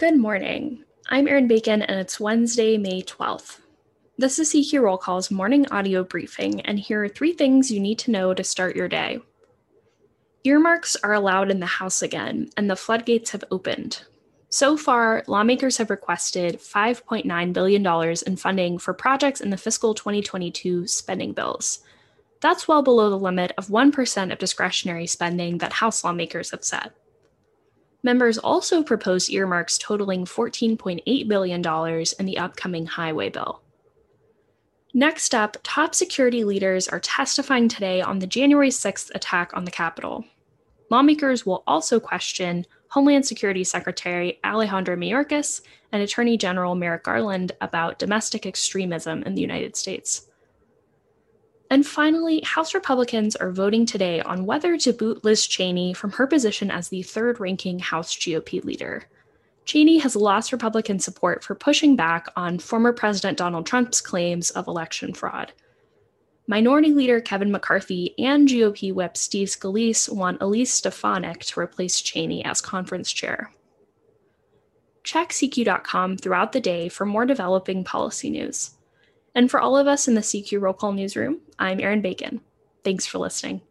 Good morning. I'm Erin Bacon, and it's Wednesday, May 12th. This is CQ Roll Call's morning audio briefing, and here are three things you need to know to start your day. Earmarks are allowed in the House again, and the floodgates have opened. So far, lawmakers have requested $5.9 billion in funding for projects in the fiscal 2022 spending bills. That's well below the limit of 1% of discretionary spending that House lawmakers have set. Members also proposed earmarks totaling $14.8 billion in the upcoming highway bill. Next up, top security leaders are testifying today on the January 6th attack on the Capitol. Lawmakers will also question Homeland Security Secretary Alejandro Mayorkas and Attorney General Merrick Garland about domestic extremism in the United States. And finally, House Republicans are voting today on whether to boot Liz Cheney from her position as the third ranking House GOP leader. Cheney has lost Republican support for pushing back on former President Donald Trump's claims of election fraud. Minority Leader Kevin McCarthy and GOP Whip Steve Scalise want Elise Stefanik to replace Cheney as conference chair. Check CQ.com throughout the day for more developing policy news. And for all of us in the CQ Roll Call newsroom, I'm Erin Bacon. Thanks for listening.